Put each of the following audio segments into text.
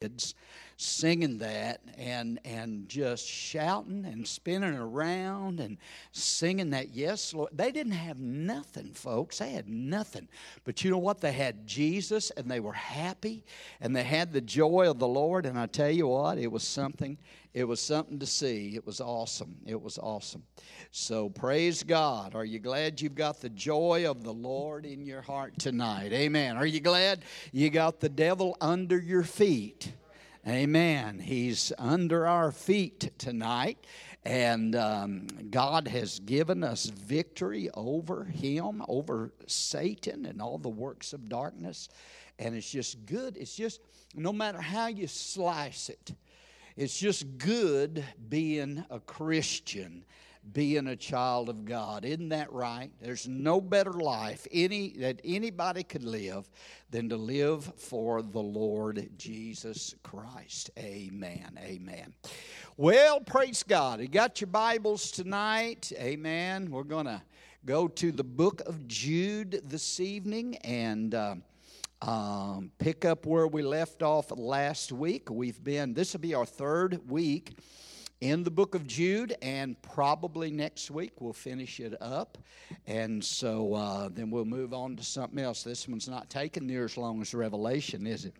kids singing that and and just shouting and spinning around and singing that yes lord. They didn't have nothing folks. They had nothing. But you know what? They had jesus and they were happy and they had the joy of the lord. And i tell you what it was something it was something to see. It was awesome. It was awesome. So praise god. Are you glad you've got the joy of the lord in your heart tonight? Amen. Are you glad you got the devil under your feet? Amen. He's under our feet tonight, and um, God has given us victory over him, over Satan, and all the works of darkness. And it's just good. It's just, no matter how you slice it, it's just good being a Christian being a child of God. Isn't that right? There's no better life any that anybody could live than to live for the Lord Jesus Christ. Amen. Amen. Well, praise God. You got your Bibles tonight. Amen. We're going to go to the book of Jude this evening and uh, um, pick up where we left off last week. We've been, this will be our third week in the book of Jude, and probably next week we'll finish it up. And so uh, then we'll move on to something else. This one's not taking near as long as Revelation, is it?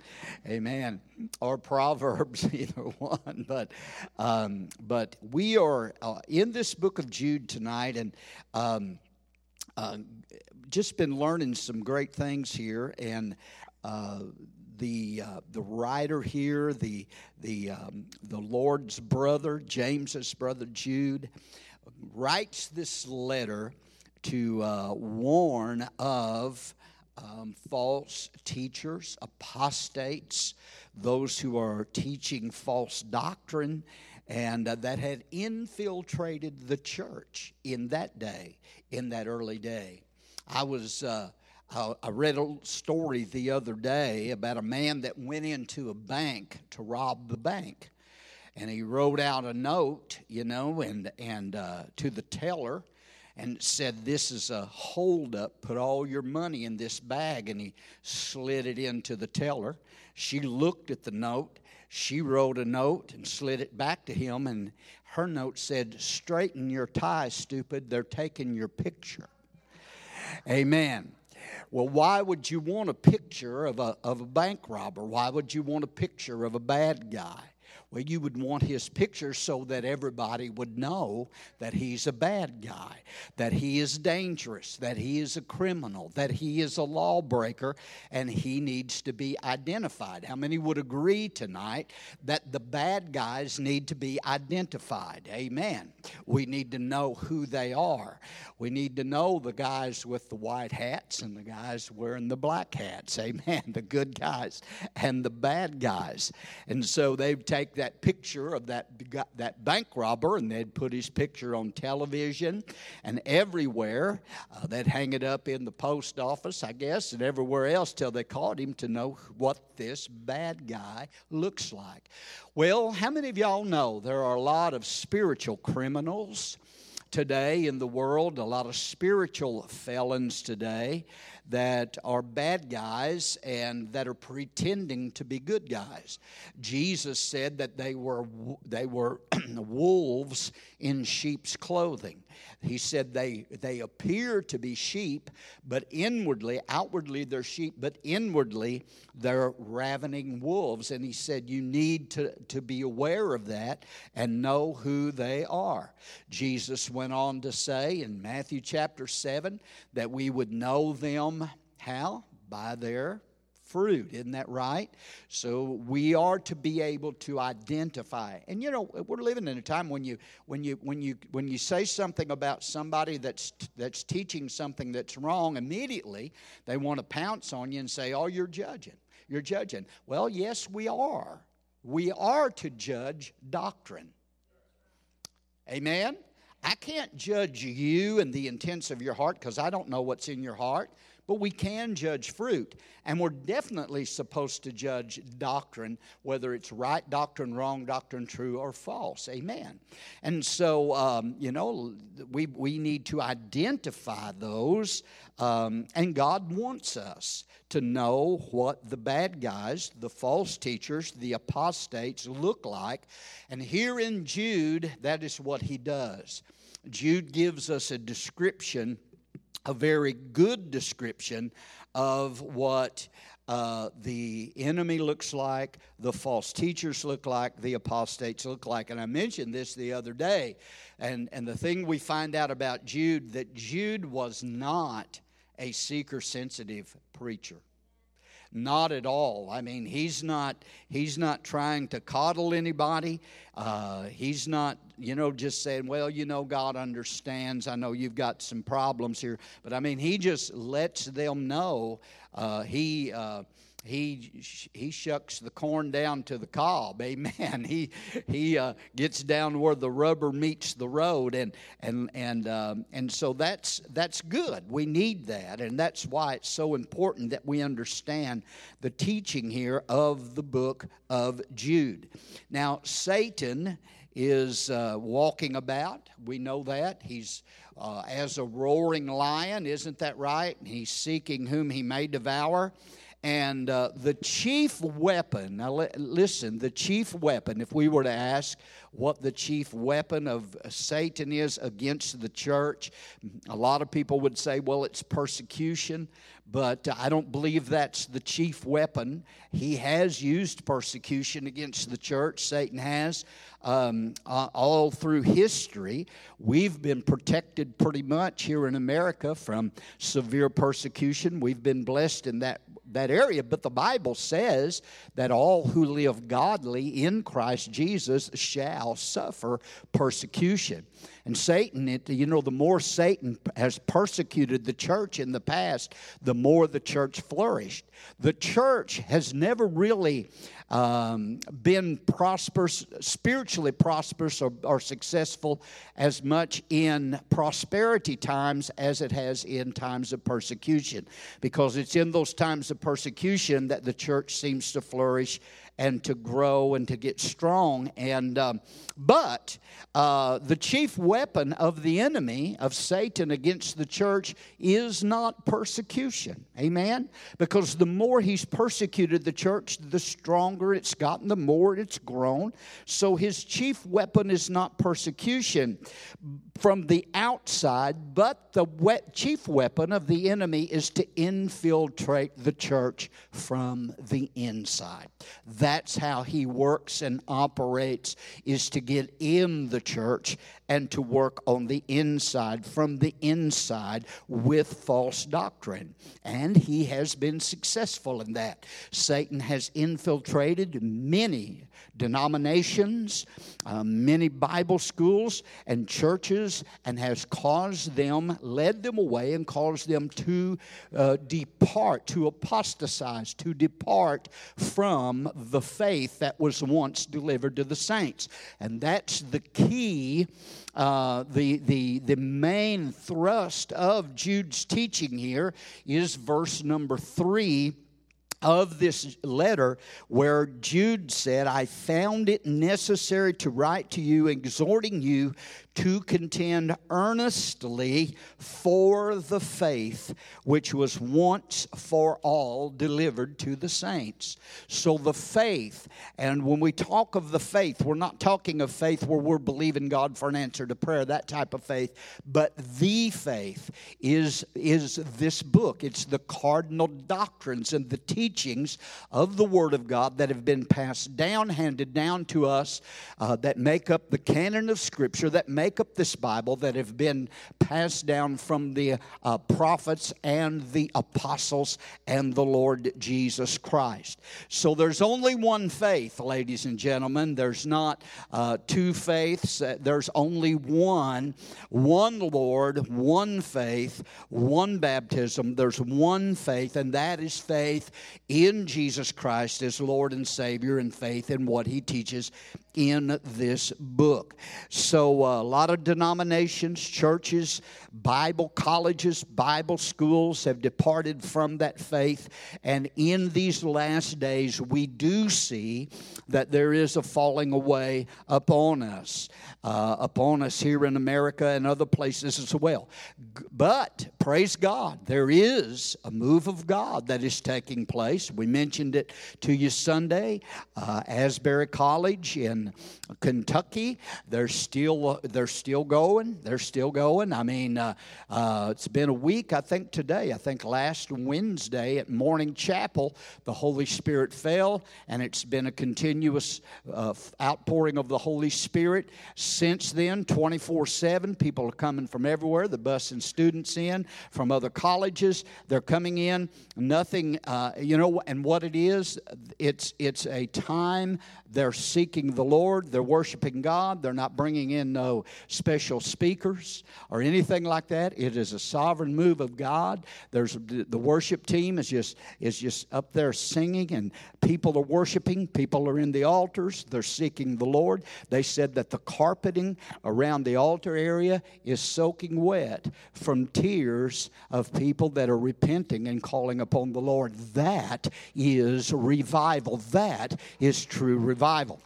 Amen. Or Proverbs, either one. But um, but we are uh, in this book of Jude tonight, and. Um, uh, just been learning some great things here, and uh, the uh, the writer here, the the um, the Lord's brother, James's brother Jude, writes this letter to uh, warn of um, false teachers, apostates, those who are teaching false doctrine, and uh, that had infiltrated the church in that day, in that early day. I was uh, I read a story the other day about a man that went into a bank to rob the bank. And he wrote out a note, you know, and, and uh, to the teller and said, This is a holdup. Put all your money in this bag. And he slid it into the teller. She looked at the note. She wrote a note and slid it back to him. And her note said, Straighten your tie, stupid. They're taking your picture. Amen. Well, why would you want a picture of a, of a bank robber? Why would you want a picture of a bad guy? Well, you would want his picture so that everybody would know that he's a bad guy, that he is dangerous, that he is a criminal, that he is a lawbreaker, and he needs to be identified. How many would agree tonight that the bad guys need to be identified? Amen. We need to know who they are. We need to know the guys with the white hats and the guys wearing the black hats. Amen. The good guys and the bad guys. And so they take that picture of that, that bank robber and they'd put his picture on television and everywhere. Uh, they'd hang it up in the post office, I guess, and everywhere else till they caught him to know what this bad guy looks like. Well, how many of y'all know there are a lot of spiritual criminals? today in the world, a lot of spiritual felons today that are bad guys and that are pretending to be good guys. Jesus said that they were they were wolves in sheep's clothing. He said they they appear to be sheep, but inwardly, outwardly they're sheep, but inwardly they're ravening wolves. And he said you need to, to be aware of that and know who they are. Jesus went on to say in Matthew chapter 7 that we would know them how? By their fruit. Isn't that right? So we are to be able to identify. And you know, we're living in a time when you when you when you when you say something about somebody that's that's teaching something that's wrong, immediately they want to pounce on you and say, "Oh, you're judging. You're judging." Well, yes, we are. We are to judge doctrine. Amen. I can't judge you and the intents of your heart because I don't know what's in your heart. But we can judge fruit. And we're definitely supposed to judge doctrine, whether it's right doctrine, wrong doctrine, true or false. Amen. And so, um, you know, we, we need to identify those, um, and God wants us to know what the bad guys, the false teachers, the apostates look like. And here in Jude, that is what he does. Jude gives us a description, a very good description of what uh, the enemy looks like, the false teachers look like, the apostates look like. And I mentioned this the other day. And, and the thing we find out about Jude, that Jude was not a seeker sensitive preacher. Not at all. I mean, he's not he's not trying to coddle anybody. Uh, he's not, you know, just saying, "Well, you know, God understands. I know you've got some problems here," but I mean, he just lets them know. Uh, he. He he shucks the corn down to the cob. Amen. He he uh, gets down where the rubber meets the road and and and um, and so that's that's good. We need that. And that's why it's so important that we understand the teaching here of the book of Jude. Now satan is uh, walking about. We know that. He's uh, as a roaring lion isn't that right? He's seeking whom he may devour and uh, the chief weapon, now li- listen, the chief weapon, if we were to ask what the chief weapon of Satan is against the church, a lot of people would say, well, it's persecution, but I don't believe that's the chief weapon. He has used persecution against the church, Satan has. Um, uh, all through history, we've been protected pretty much here in America from severe persecution. We've been blessed in that that area, but the Bible says that all who live godly in Christ Jesus shall suffer persecution. And Satan, it, you know, the more Satan has persecuted the church in the past, the more the church flourished. The church has never really um, been prosperous, spiritually prosperous or, or successful as much in prosperity times as it has in times of persecution. Because it's in those times of persecution that the church seems to flourish and to grow and to get strong. And um, but uh, the chief weapon of the enemy of Satan against the church is not persecution. Amen. Because the more he's persecuted the church, the stronger it's gotten, the more it's grown. So his chief weapon is not persecution from the outside, but the chief weapon of the enemy is to infiltrate the church from the inside. That's how he works and operates is to get in the church and to work on the inside from the inside with false doctrine. And he has been successful in that. Satan has infiltrated many denominations, uh, many Bible schools and churches, and has caused them, led them away, and caused them to uh, depart, to apostatize, to depart from the faith that was once delivered to the saints. And that's the key. Uh, the, the, the main thrust of Jude's teaching here is verse number three of this letter where Jude said, I found it necessary to write to you, exhorting you to contend earnestly for the faith which was once for all delivered to the saints. So, the faith, and when we talk of the faith, we're not talking of faith where we're believing God for an answer to prayer, that type of faith, but the faith is, is this book. It's the cardinal doctrines and the teachings of the Word of God that have been passed down, handed down to us, uh, that make up the canon of Scripture, that make up this Bible that have been passed down from the uh, prophets and the apostles and the Lord Jesus Christ. So there's only one faith, ladies and gentlemen. There's not uh, two faiths, uh, there's only one. One Lord, one faith, one baptism. There's one faith, and that is faith in Jesus Christ as Lord and Savior and faith in what He teaches in this book. So, uh, a lot of denominations, churches, Bible colleges, Bible schools have departed from that faith. And in these last days, we do see that there is a falling away upon us, uh, upon us here in America and other places as well. But praise God, there is a move of God that is taking place. We mentioned it to you Sunday. Uh, Asbury College in Kentucky, they're still they're still going. They're still going. I mean, uh, uh, it's been a week. I think today. I think last Wednesday at morning chapel, the Holy Spirit fell, and it's been a continuous uh, outpouring of the Holy Spirit since then. Twenty four seven, people are coming from everywhere. They're busing students in from other colleges. They're coming in. Nothing, uh, you know, and what it is, it's it's a time they're seeking the Lord. They're worshiping God. They're not bringing in no special speakers or anything like that. It is a sovereign move of God. There's the worship team is just is just up there singing, and people are worshiping. People are in the altars. They're seeking the Lord. They said that the carpeting around the altar area is soaking wet from tears of people that are repenting and calling upon the Lord. That is revival. That is true revival.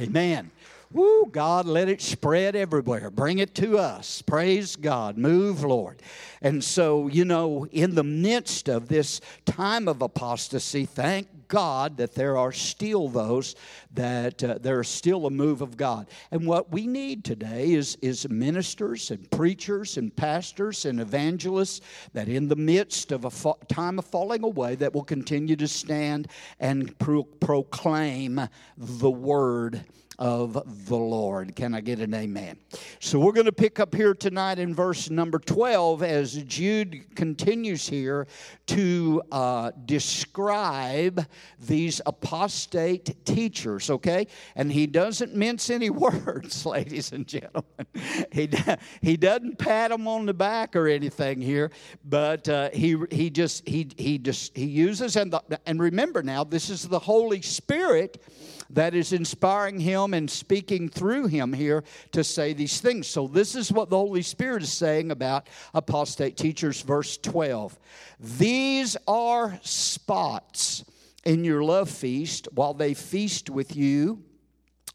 Amen. Woo, God, let it spread everywhere. Bring it to us. Praise God. Move, Lord. And so, you know, in the midst of this time of apostasy, thank God that there are still those that uh, there is still a move of God. And what we need today is, is ministers and preachers and pastors and evangelists that in the midst of a fa- time of falling away that will continue to stand and pro- proclaim the word of the Lord. Can I get an amen? So we're going to pick up here tonight in verse number 12 as Jude continues here to uh, describe these apostate teachers, okay? And he doesn't mince any words, ladies and gentlemen. He, he doesn't pat them on the back or anything here, but uh, he, he just, he, he just, he uses, and, the, and remember now, this is the Holy Spirit that is inspiring him and speaking through him here to say these things. So, this is what the Holy Spirit is saying about apostate teachers, verse 12. These are spots in your love feast while they feast with you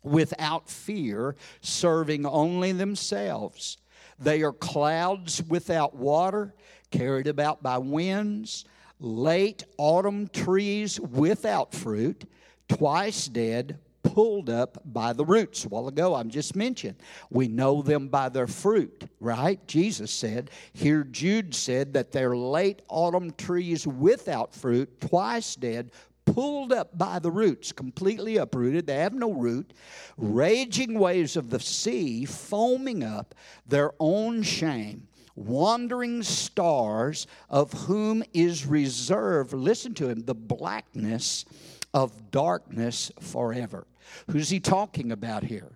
without fear, serving only themselves. They are clouds without water, carried about by winds, late autumn trees without fruit twice dead, pulled up by the roots. A while ago, I'm just mentioned we know them by their fruit, right? Jesus said. Here, Jude said that they're late autumn trees without fruit, twice dead, pulled up by the roots, completely uprooted. They have no root. Raging waves of the sea foaming up their own shame. Wandering stars, of whom is reserved, listen to him, the blackness of darkness forever. Who's he talking about here?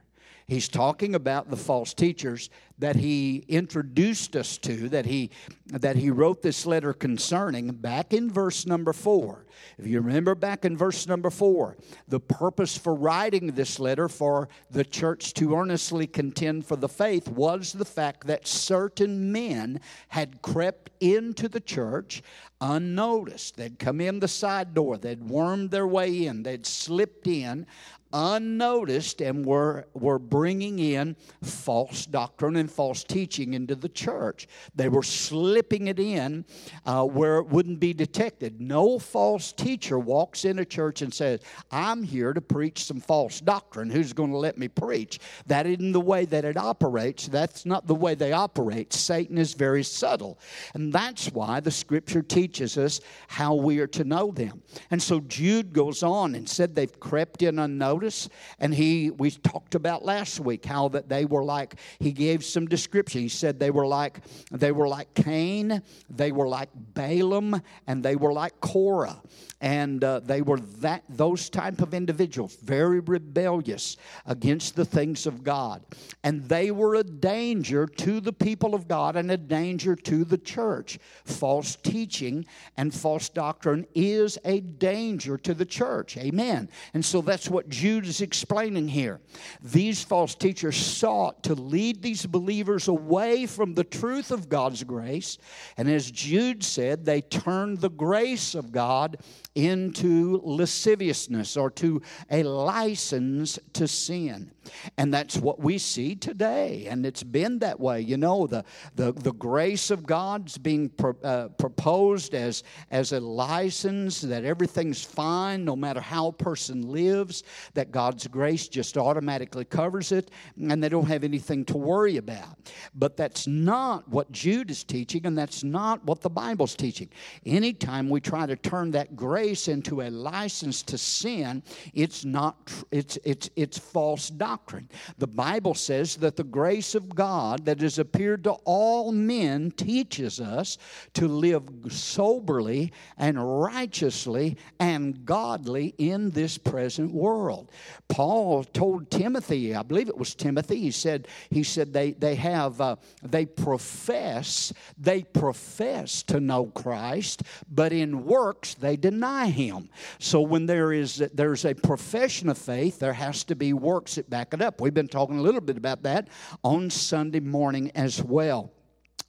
He's talking about the false teachers that he introduced us to, that he, that he wrote this letter concerning back in verse number four. If you remember back in verse number four, the purpose for writing this letter for the church to earnestly contend for the faith was the fact that certain men had crept into the church unnoticed. They'd come in the side door, they'd wormed their way in, they'd slipped in unnoticed and were, were bringing in false doctrine and false teaching into the church. They were slipping it in uh, where it wouldn't be detected. No false teacher walks in a church and says, I'm here to preach some false doctrine. Who's going to let me preach? That isn't the way that it operates. That's not the way they operate. Satan is very subtle. And that's why the scripture teaches us how we are to know them. And so Jude goes on and said they've crept in unnoticed notice. And he, we talked about last week how that they were like, he gave some description. He said they were like they were like Cain, they were like Balaam, and they were like Korah, and uh, they were that those type of individuals, very rebellious against the things of God, and they were a danger to the people of God and a danger to the church. False teaching and false doctrine is a danger to the church. Amen. And so that's what Jude is explaining here. These false teachers sought to lead these believers away from the truth of God's grace. And as Jude said, they turned the grace of God into lasciviousness or to a license to sin. And that's what we see today. And it's been that way. You know, the, the, the grace of God's being pro, uh, proposed as, as a license, that everything's fine no matter how a person lives, that God's grace just automatically covers it, and they don't have anything to worry about. But that's not what Jude is teaching, and that's not what the Bible's teaching. Anytime we try to turn that grace into a license to sin, it's not, it's, it's, it's false doctrine doctrine. The Bible says that the grace of God that has appeared to all men teaches us to live soberly and righteously and godly in this present world. Paul told Timothy, I believe it was Timothy, he said, he said they, they have, uh, they profess, they profess to know Christ, but in works they deny him. So when there is, there's a profession of faith, there has to be works that back it up. We've been talking a little bit about that on Sunday morning as well.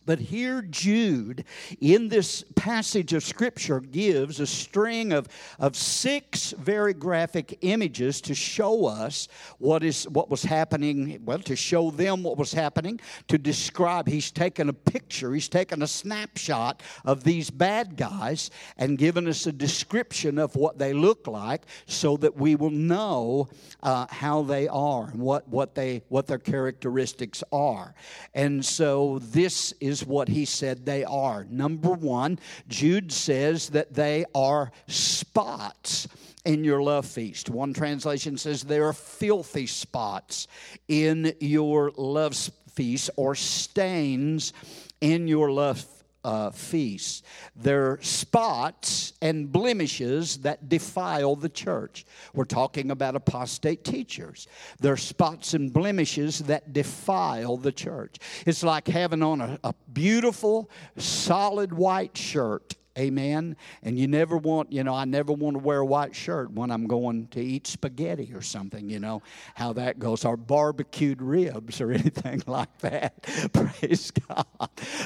But here, Jude, in this passage of Scripture, gives a string of, of six very graphic images to show us what, is, what was happening, well, to show them what was happening, to describe. He's taken a picture, he's taken a snapshot of these bad guys and given us a description of what they look like so that we will know uh, how they are and what, what, they, what their characteristics are. And so this is is what he said they are. Number one, Jude says that they are spots in your love feast. One translation says they are filthy spots in your love feast or stains in your love uh, feasts. They're spots and blemishes that defile the church. We're talking about apostate teachers. They're spots and blemishes that defile the church. It's like having on a, a beautiful, solid white shirt Amen. And you never want, you know, I never want to wear a white shirt when I'm going to eat spaghetti or something, you know, how that goes, or barbecued ribs or anything like that. Praise God.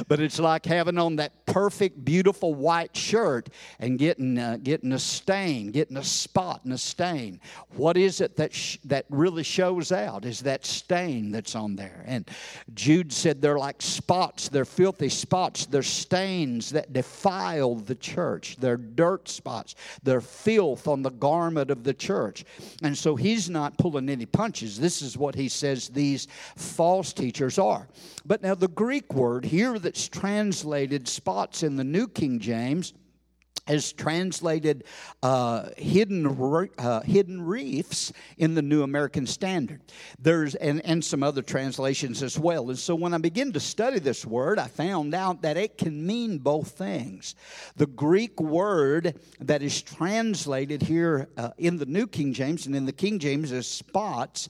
But it's like having on that perfect, beautiful white shirt and getting, uh, getting a stain, getting a spot and a stain. What is it that, sh- that really shows out is that stain that's on there. And Jude said they're like spots, they're filthy spots, they're stains that defile the church. They're dirt spots. They're filth on the garment of the church. And so he's not pulling any punches. This is what he says these false teachers are. But now the Greek word here that's translated spots in the New King James is translated uh, hidden, uh, hidden reefs in the New American Standard. There's and, and some other translations as well. And so when I begin to study this word, I found out that it can mean both things. The Greek word that is translated here uh, in the New King James and in the King James as spots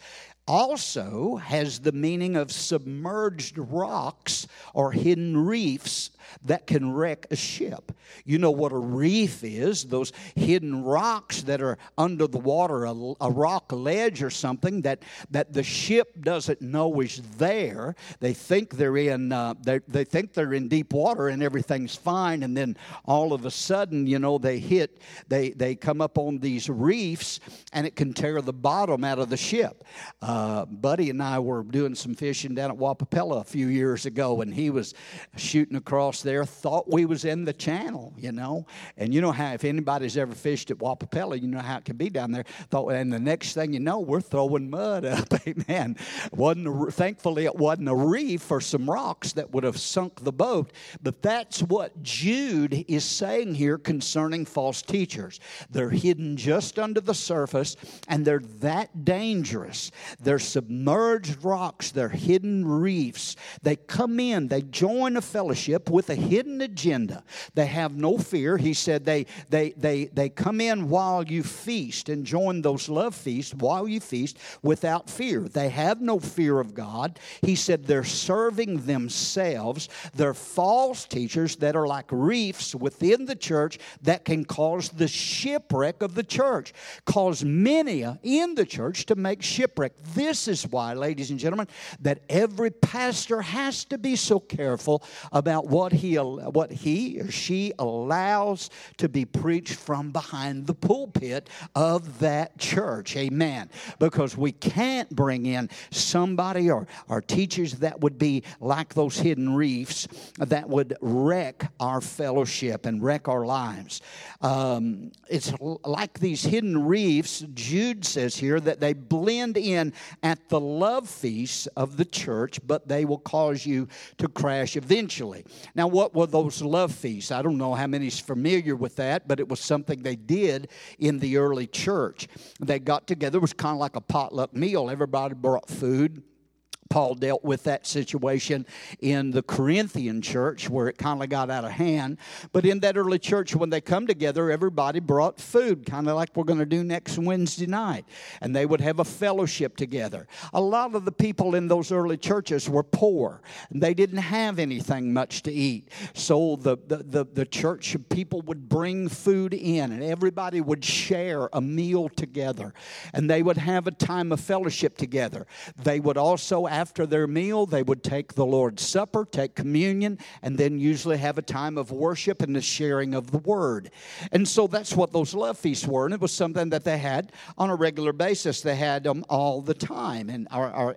also has the meaning of submerged rocks or hidden reefs that can wreck a ship. You know what a reef is those hidden rocks that are under the water, a, a rock ledge or something that, that the ship doesn't know is there. They think they're in uh, they, they think they're in deep water and everything's fine, and then all of a sudden, you know, they hit they they come up on these reefs and it can tear the bottom out of the ship. Uh, Buddy and I were doing some fishing down at Wappapello a few years ago, and he was shooting across there thought we was in the channel, you know. And you know how if anybody's ever fished at Wappapello, you know how it can be down there. Thought, and the next thing you know, we're throwing mud up. Amen. wasn't a, thankfully it wasn't a reef or some rocks that would have sunk the boat. But that's what Jude is saying here concerning false teachers. They're hidden just under the surface, and they're that dangerous They're submerged rocks, they're hidden reefs. They come in, they join a fellowship with a hidden agenda. They have no fear. He said they, they, they, they come in while you feast and join those love feasts while you feast without fear. They have no fear of God. He said they're serving themselves. They're false teachers that are like reefs within the church that can cause the shipwreck of the church, cause many uh, in the church to make shipwreck. This is why, ladies and gentlemen, that every pastor has to be so careful about what he, what he or she allows to be preached from behind the pulpit of that church. Amen. Because we can't bring in somebody or, or teachers that would be like those hidden reefs that would wreck our fellowship and wreck our lives. Um, it's like these hidden reefs, Jude says here, that they blend in at the love feasts of the church, but they will cause you to crash eventually. Now, what were those love feasts? I don't know how many's familiar with that, but it was something they did in the early church. They got together, it was kind of like a potluck meal. Everybody brought food Paul dealt with that situation in the Corinthian church where it kind of got out of hand. But in that early church, when they come together, everybody brought food, kind of like we're going to do next Wednesday night. And they would have a fellowship together. A lot of the people in those early churches were poor, and they didn't have anything much to eat. So the, the, the, the church people would bring food in, and everybody would share a meal together. And they would have a time of fellowship together. They would also, their meal, they would take the Lord's Supper, take communion, and then usually have a time of worship and the sharing of the Word. And so that's what those love feasts were. And it was something that they had on a regular basis. They had them all the time and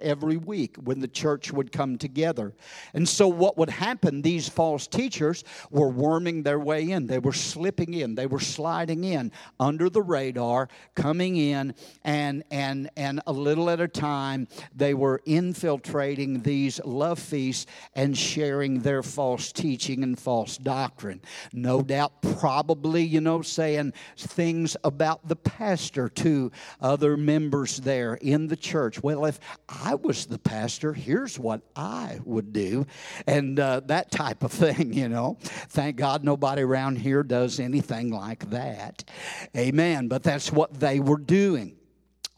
every week when the church would come together. And so what would happen, these false teachers were worming their way in. They were slipping in. They were sliding in under the radar, coming in, and and and a little at a time, they were infiltrating infiltrating these love feasts and sharing their false teaching and false doctrine. No doubt, probably, you know, saying things about the pastor to other members there in the church. Well, if I was the pastor, here's what I would do. And uh, that type of thing, you know. Thank God nobody around here does anything like that. Amen. But that's what they were doing.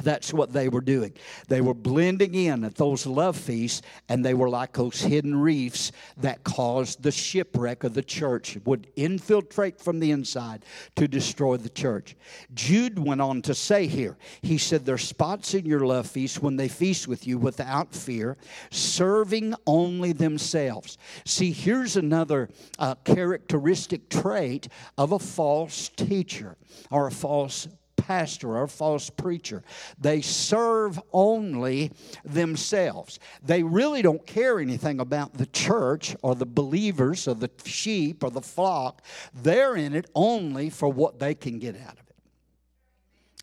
That's what they were doing. They were blending in at those love feasts, and they were like those hidden reefs that caused the shipwreck of the church, would infiltrate from the inside to destroy the church. Jude went on to say here, he said, There's spots in your love feast when they feast with you without fear, serving only themselves. See, here's another uh, characteristic trait of a false teacher or a false pastor or false preacher. They serve only themselves. They really don't care anything about the church or the believers or the sheep or the flock. They're in it only for what they can get out of it.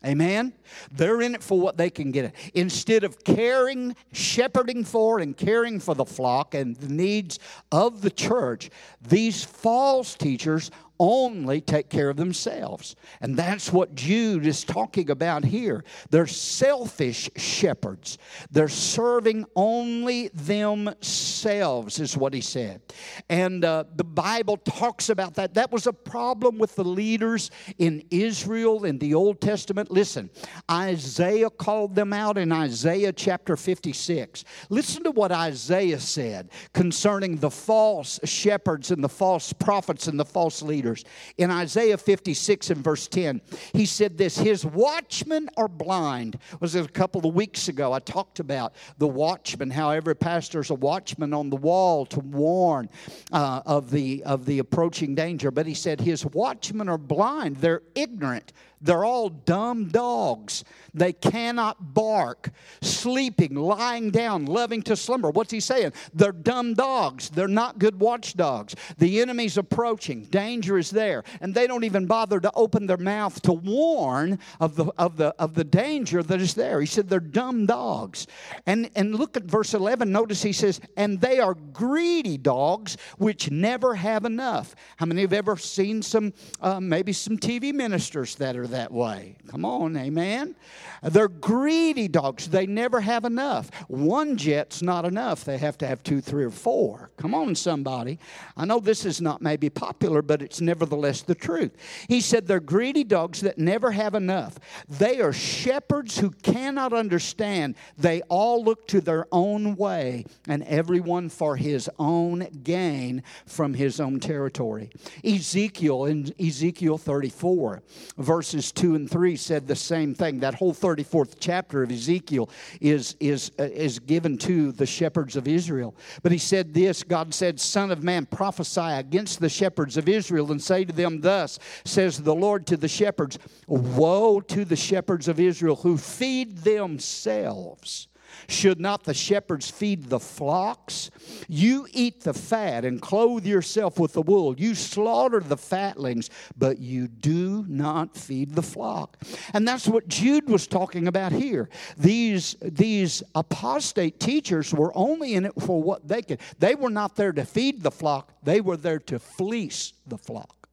Amen? They're in it for what they can get. Instead of caring, shepherding for, and caring for the flock and the needs of the church, these false teachers only take care of themselves. And that's what Jude is talking about here. They're selfish shepherds, they're serving only themselves, is what he said. And uh, the Bible talks about that. That was a problem with the leaders in Israel in the Old Testament. Listen, Isaiah called them out in Isaiah chapter 56. Listen to what Isaiah said concerning the false shepherds and the false prophets and the false leaders leaders. In Isaiah 56 and verse 10, he said this His watchmen are blind. Was it a couple of weeks ago? I talked about the watchman, how every pastor's a watchman on the wall to warn uh, of, the, of the approaching danger. But he said, His watchmen are blind, they're ignorant. They're all dumb dogs. They cannot bark, sleeping, lying down, loving to slumber. What's he saying? They're dumb dogs. They're not good watchdogs. The enemy's approaching, danger is there, and they don't even bother to open their mouth to warn of the, of the, of the danger that is there. He said they're dumb dogs. And, and look at verse 11. Notice he says, and they are greedy dogs which never have enough. How many have ever seen some, uh, maybe some TV ministers that are that way. Come on, amen. They're greedy dogs. They never have enough. One jet's not enough. They have to have two, three, or four. Come on, somebody. I know this is not maybe popular, but it's nevertheless the truth. He said they're greedy dogs that never have enough. They are shepherds who cannot understand. They all look to their own way and everyone for his own gain from his own territory. Ezekiel in Ezekiel 34, verses 2 and 3 said the same thing. That whole 34th chapter of Ezekiel is, is, uh, is given to the shepherds of Israel. But he said this God said, Son of man, prophesy against the shepherds of Israel and say to them, Thus says the Lord to the shepherds, Woe to the shepherds of Israel who feed themselves should not the shepherds feed the flocks? You eat the fat and clothe yourself with the wool. You slaughter the fatlings, but you do not feed the flock. And that's what Jude was talking about here. These, these apostate teachers were only in it for what they could. They were not there to feed the flock, they were there to fleece the flock.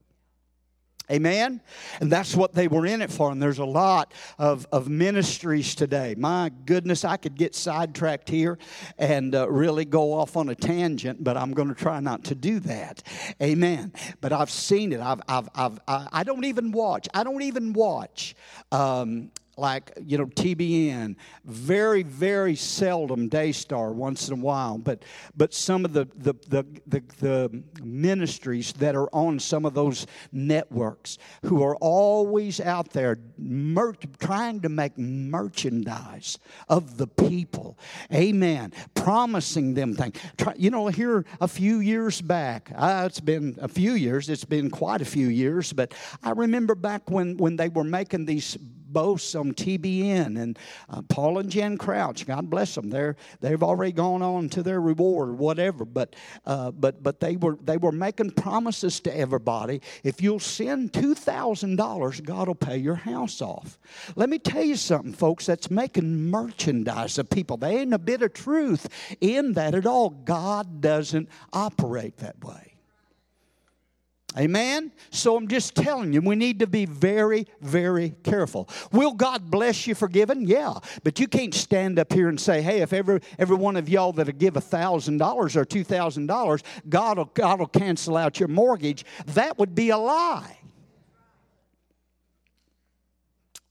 Amen? And that's what they were in it for. And there's a lot of, of ministries today. My goodness, I could get sidetracked here and uh, really go off on a tangent, but I'm going to try not to do that. Amen. But I've seen it. I've, I've, I've, I, don't even watch. I don't even watch um, like you know TBN, very very seldom Daystar once in a while, but but some of the the the, the, the ministries that are on some of those networks who are always out there mer- trying to make merchandise of the people, Amen, promising them things. Try, you know, here a few years back, uh, it's been a few years, it's been quite a few years, but I remember back when when they were making these boasts on TBN and uh, Paul and Jan Crouch. God bless them. They're they've already gone on to their reward or whatever. But uh, but but they were they were making promises to everybody. If you'll send two thousand dollars, God will pay your house off. Let me tell you something, folks. That's making merchandise of people. There ain't a bit of truth in that at all. God doesn't operate that way. Amen? So I'm just telling you, we need to be very, very careful. Will God bless you for giving? Yeah. But you can't stand up here and say, hey, if every, every one of y'all that'll give $1,000 or $2,000, God will, God will cancel out your mortgage. That would be a lie.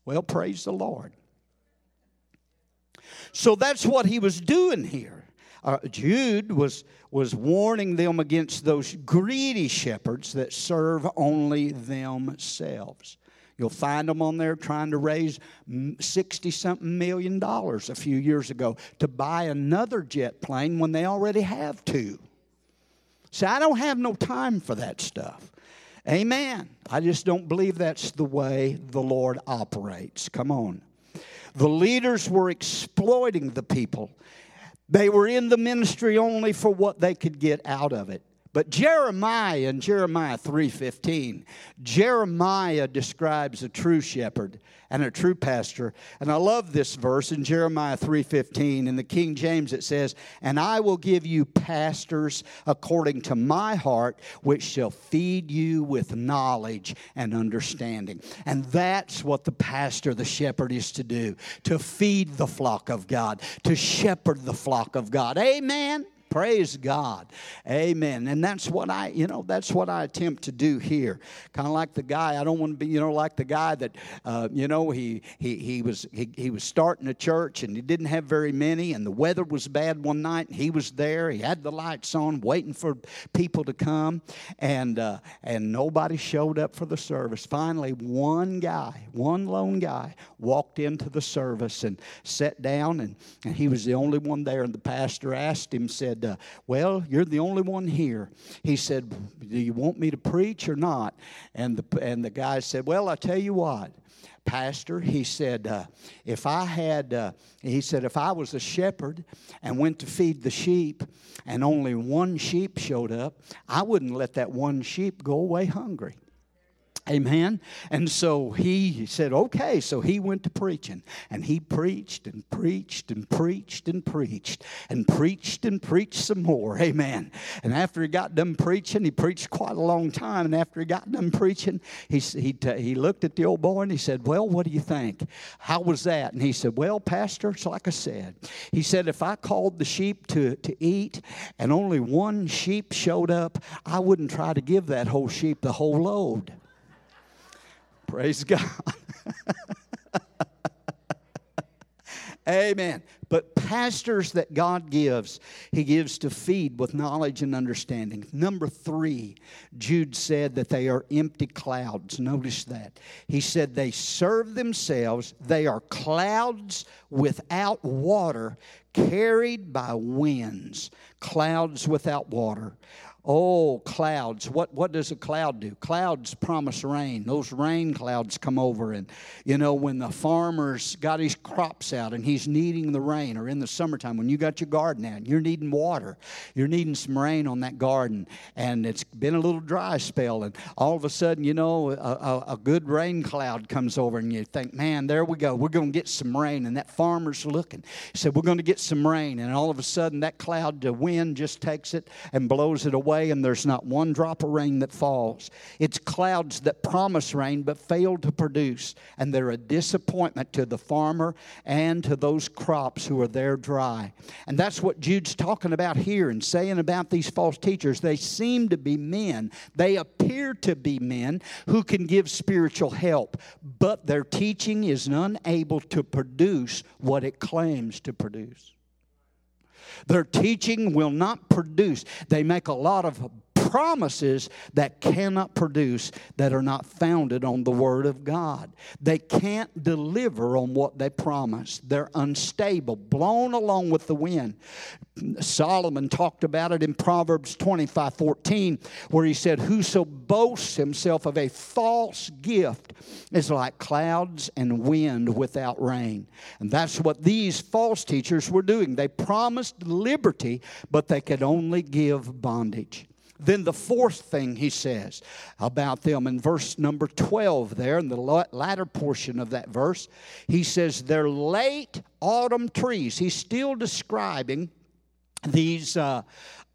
Well, praise the Lord. So that's what he was doing here. Uh, Jude was was warning them against those greedy shepherds that serve only themselves. You'll find them on there trying to raise 60 something million dollars a few years ago to buy another jet plane when they already have two. See, I don't have no time for that stuff. Amen. I just don't believe that's the way the Lord operates. Come on. The leaders were exploiting the people they were in the ministry only for what they could get out of it. But Jeremiah in Jeremiah 3:15, Jeremiah describes a true shepherd and a true pastor. And I love this verse in Jeremiah 3:15 in the King James it says, "And I will give you pastors according to my heart, which shall feed you with knowledge and understanding." And that's what the pastor, the shepherd is to do, to feed the flock of God, to shepherd the flock of God. Amen. Praise God. Amen. And that's what I, you know, that's what I attempt to do here. Kind of like the guy, I don't want to be, you know, like the guy that, uh, you know, he, he, he, was, he, he was starting a church and he didn't have very many and the weather was bad one night. And he was there. He had the lights on waiting for people to come and, uh, and nobody showed up for the service. Finally, one guy, one lone guy walked into the service and sat down and, and he was the only one there. And the pastor asked him, said, uh, Well, you're the only one here. He said, Do you want me to preach or not? And the, and the guy said, Well, I tell you what. Pastor, he said, uh, if I had, uh, he said, if I was a shepherd and went to feed the sheep and only one sheep showed up, I wouldn't let that one sheep go away hungry. Amen. And so he said, okay. So he went to preaching. And he preached and preached and preached and preached and preached and preached some more. Amen. And after he got done preaching, he preached quite a long time. And after he got done preaching, he, he, he looked at the old boy and he said, Well, what do you think? How was that? And he said, Well, Pastor, it's like I said. He said, If I called the sheep to, to eat and only one sheep showed up, I wouldn't try to give that whole sheep the whole load. Praise God. Amen. But pastors that God gives, He gives to feed with knowledge and understanding. Number three, Jude said that they are empty clouds. Notice that. He said they serve themselves, they are clouds without water, carried by winds. Clouds without water. Oh, clouds. What, what does a cloud do? Clouds promise rain. Those rain clouds come over. And, you know, when the farmer's got his crops out and he's needing the rain, or in the summertime when you got your garden out, and you're needing water. You're needing some rain on that garden. And it's been a little dry spell. And all of a sudden, you know, a, a, a good rain cloud comes over and you think, man, there we go. We're going to get some rain. And that farmer's looking. He said, we're going to get some rain. And all of a sudden, that cloud, the wind just takes it and blows it away away and there's not one drop of rain that falls. It's clouds that promise rain but fail to produce, and they're a disappointment to the farmer and to those crops who are there dry. And that's what Jude's talking about here and saying about these false teachers. They seem to be men, they appear to be men who can give spiritual help, but their teaching is unable to produce what it claims to produce. Their teaching will not produce. They make a lot of promises that cannot produce that are not founded on the Word of God. They can't deliver on what they promise. They're unstable, blown along with the wind. Solomon talked about it in Proverbs 25 14, where he said, Whoso boasts himself of a false gift is like clouds and wind without rain. And that's what these false teachers were doing. They promised liberty, but they could only give bondage. Then the fourth thing he says about them in verse number 12, there in the latter portion of that verse, he says, They're late autumn trees. He's still describing these, uh,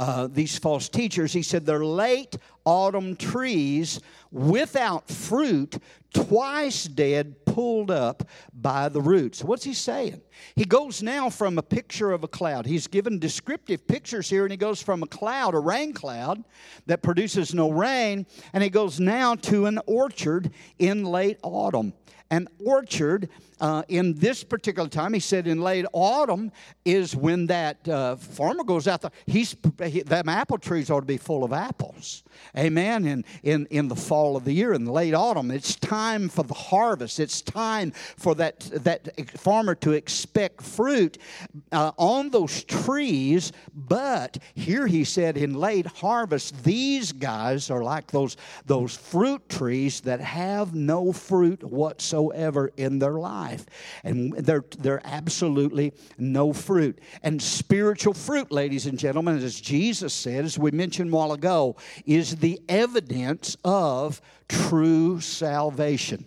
uh, these false teachers. He said, They're late autumn trees without fruit, twice dead, pulled up by the roots. What's he saying? He goes now from a picture of a cloud. He's given descriptive pictures here, and he goes from a cloud, a rain cloud that produces no rain, and he goes now to an orchard in late autumn. An orchard uh, in this particular time, he said in late autumn is when that uh, farmer goes out there. He's he, them apple trees ought to be full of apples, amen. In in in the fall of the year, in the late autumn, it's time for the harvest. It's time for that that farmer to expect fruit uh, on those trees. But here he said in late harvest, these guys are like those those fruit trees that have no fruit whatsoever in their life life. And they're, they're absolutely no fruit. And spiritual fruit, ladies and gentlemen, as Jesus said, as we mentioned a while ago, is the evidence of true salvation.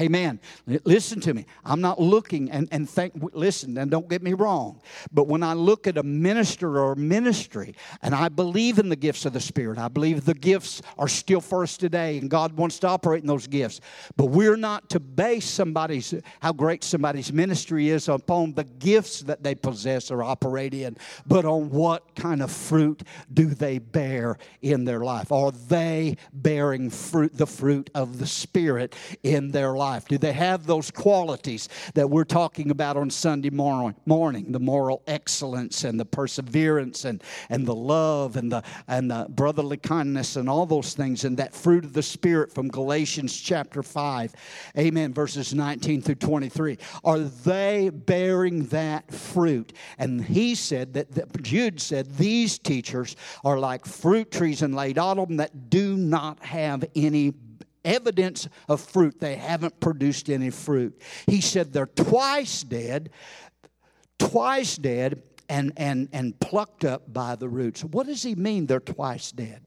Amen. Listen to me. I'm not looking and, and think, listen, and don't get me wrong. But when I look at a minister or a ministry, and I believe in the gifts of the Spirit, I believe the gifts are still for us today, and God wants to operate in those gifts. But we're not to base somebody's, how great somebody's ministry is upon the gifts that they possess or operate in, but on what kind of fruit do they bear in their life. Are they bearing fruit, the fruit of the Spirit in their life? Life? Do they have those qualities that we're talking about on Sunday morning? The moral excellence and the perseverance and, and the love and the, and the brotherly kindness and all those things and that fruit of the Spirit from Galatians chapter 5. Amen. Verses 19 through 23. Are they bearing that fruit? And he said that, that Jude said these teachers are like fruit trees in late autumn that do not have any evidence of fruit. They haven't produced any fruit. He said they're twice dead, twice dead, and, and, and plucked up by the roots. What does he mean they're twice dead?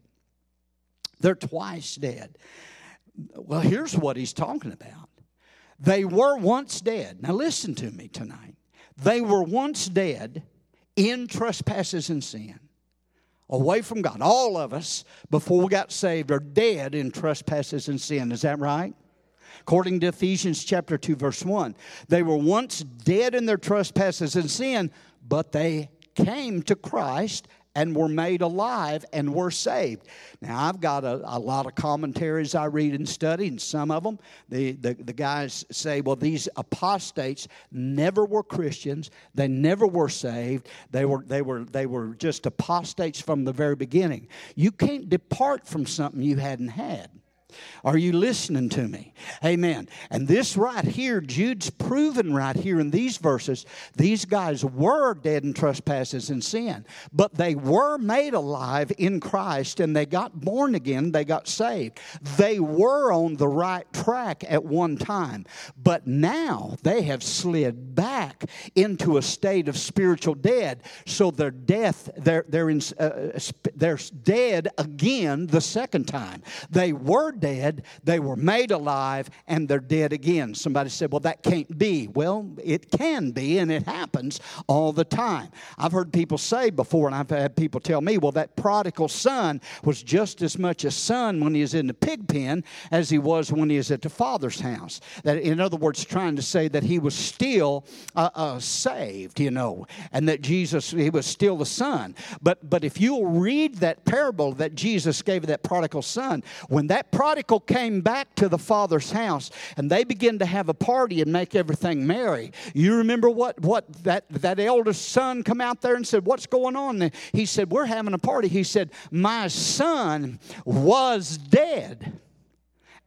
They're twice dead. Well, here's what he's talking about. They were once dead. Now, listen to me tonight. They were once dead in trespasses and sin, away from God. All of us, before we got saved, are dead in trespasses and sin. Is that right? According to Ephesians chapter 2, verse 1, they were once dead in their trespasses and sin, but they came to Christ and were made alive and were saved. Now, I've got a, a, lot of commentaries I read and study, and some of them, the, the, the guys say, well, these apostates never were Christians. They never were saved. They were, they were, they were just apostates from the very beginning. You can't depart from something you hadn't had. Are you listening to me? Amen. And this right here, Jude's proven right here in these verses, these guys were dead in trespasses and sin, but they were made alive in Christ and they got born again, they got saved. They were on the right track at one time, but now they have slid back into a state of spiritual dead. So they're death, they're, they're, in, uh, they're dead again the second time. They were dead, they were made alive, and they're dead again. Somebody said, Well, that can't be. Well, it can be, and it happens all the time. I've heard people say before, and I've had people tell me, Well, that prodigal son was just as much a son when he was in the pig pen as he was when he was at the father's house. That, in other words, trying to say that he was still uh, uh, saved, you know, and that Jesus, he was still the son. But, but if you'll read that parable that Jesus gave that prodigal son, when that prodigal prodigal came back to the father's house and they began to have a party and make everything merry. You remember what, what that, that eldest son come out there and said, What's going on? And he said, We're having a party. He said, My son was dead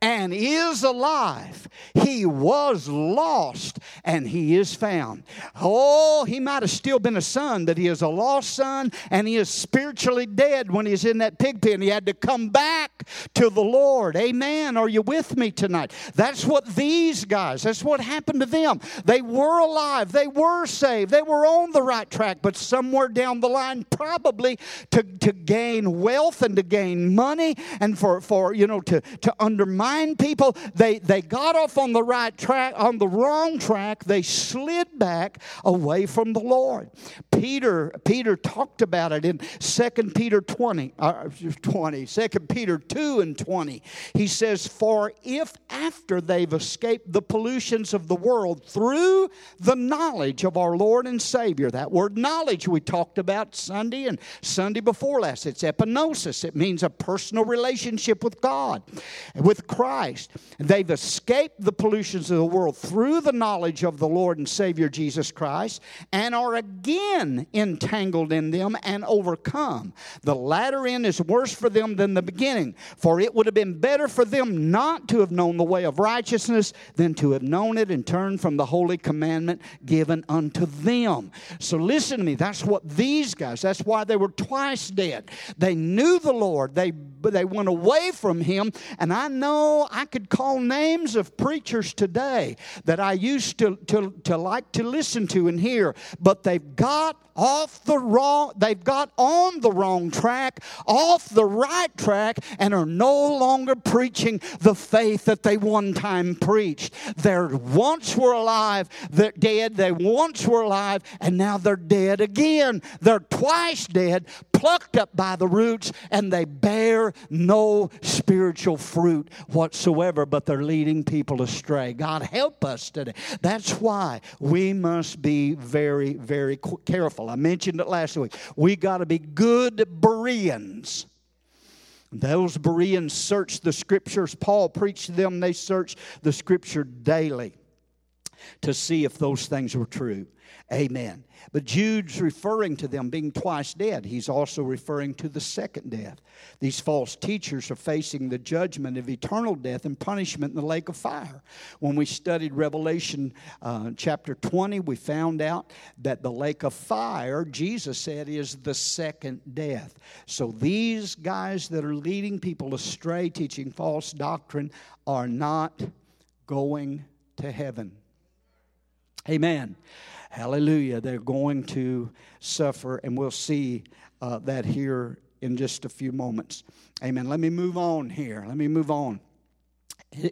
and is alive. He was lost and he is found. Oh, he might have still been a son, but he is a lost son and he is spiritually dead when he's in that pig pen. He had to come back to the Lord. Amen. Are you with me tonight? That's what these guys, that's what happened to them. They were alive, they were saved, they were on the right track, but somewhere down the line, probably to, to gain wealth and to gain money and for, for you know, to, to undermine people. They, they got off on the right track, on the wrong track. They slid back away from the Lord. Peter, Peter talked about it in 2 Peter 20, uh, 20, 2 Peter 2 and 20. He says, For if after they've escaped the pollutions of the world through the knowledge of our Lord and Savior, that word knowledge we talked about Sunday and Sunday before last, it's epignosis. It means a personal relationship with God, with Christ Christ. They've escaped the pollutions of the world through the knowledge of the Lord and Savior Jesus Christ and are again entangled in them and overcome. The latter end is worse for them than the beginning, for it would have been better for them not to have known the way of righteousness than to have known it and turned from the holy commandment given unto them. So listen to me. That's what these guys, that's why they were twice dead. They knew the Lord, they, they went away from Him, and I know I could call names of preachers today that I used to, to, to like to listen to and hear, but they've got off the wrong, they've got on the wrong track, off the right track, and are no longer preaching the faith that they one time preached. They once were alive, they're dead, they once were alive, and now they're dead again. They're twice dead, plucked up by the roots, and they bear no spiritual fruit whatsoever, but they're leading people astray. God help us today. That's why we must be very, very careful. I mentioned it last week. We got to be good Bereans. Those Bereans search the scriptures. Paul preached to them, they searched the scripture daily to see if those things were true. Amen. But Jude's referring to them being twice dead. He's also referring to the second death. These false teachers are facing the judgment of eternal death and punishment in the lake of fire. When we studied Revelation uh, chapter 20, we found out that the lake of fire, Jesus said, is the second death. So these guys that are leading people astray, teaching false doctrine, are not going to heaven. Amen. Hallelujah. They're going to suffer, and we'll see uh, that here in just a few moments. Amen. Let me move on here. Let me move on.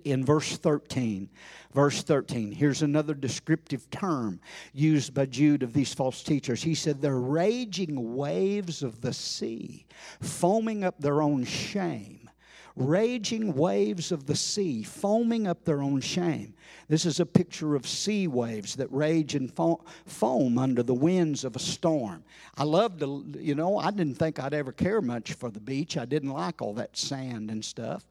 in verse 13. Verse 13, here's another descriptive term used by Jude of these false teachers. He said, They're raging waves of the sea, foaming up their own shame. Raging waves of the sea, foaming up their own shame. This is a picture of sea waves that rage and foam under the winds of a storm. I loved, you know, I didn't think I'd ever care much for the beach. I didn't like all that sand and stuff.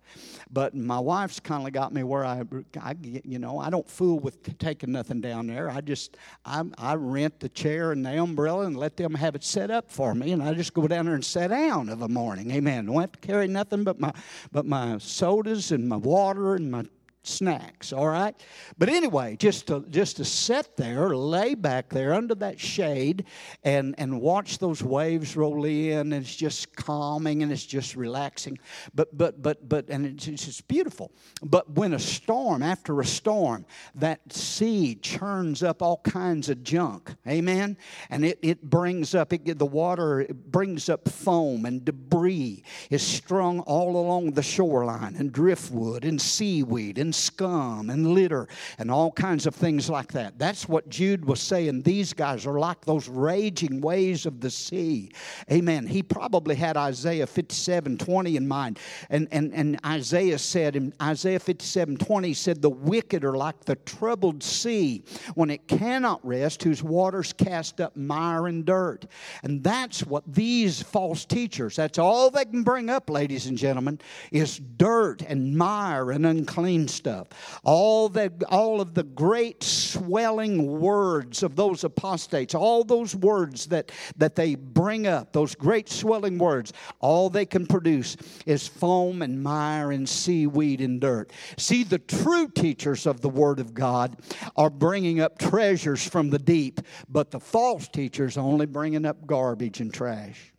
But my wife's kind of got me where I, I, you know, I don't fool with taking nothing down there. I just, I, I rent the chair and the umbrella and let them have it set up for me. And I just go down there and sit down of a morning. Amen. Don't have to carry nothing but my, but my sodas and my water and my snacks, all right? But anyway, just to just to sit there, lay back there under that shade and and watch those waves roll in and it's just calming and it's just relaxing. But but but but and it's, it's just beautiful. But when a storm, after a storm, that sea churns up all kinds of junk. Amen. And it, it brings up it, the water it brings up foam and debris is strung all along the shoreline and driftwood and seaweed and scum and litter and all kinds of things like that. That's what Jude was saying. These guys are like those raging waves of the sea. Amen. He probably had Isaiah 57 20 in mind. And, and, and Isaiah said in Isaiah 57 20 said, The wicked are like the troubled sea when it cannot rest, whose waters cast up mire and dirt. And that's what these false teachers, that's all they can bring up, ladies and gentlemen, is dirt and mire and unclean stuff stuff. All, the, all of the great swelling words of those apostates, all those words that, that they bring up, those great swelling words, all they can produce is foam and mire and seaweed and dirt. See, the true teachers of the Word of God are bringing up treasures from the deep, but the false teachers are only bringing up garbage and trash.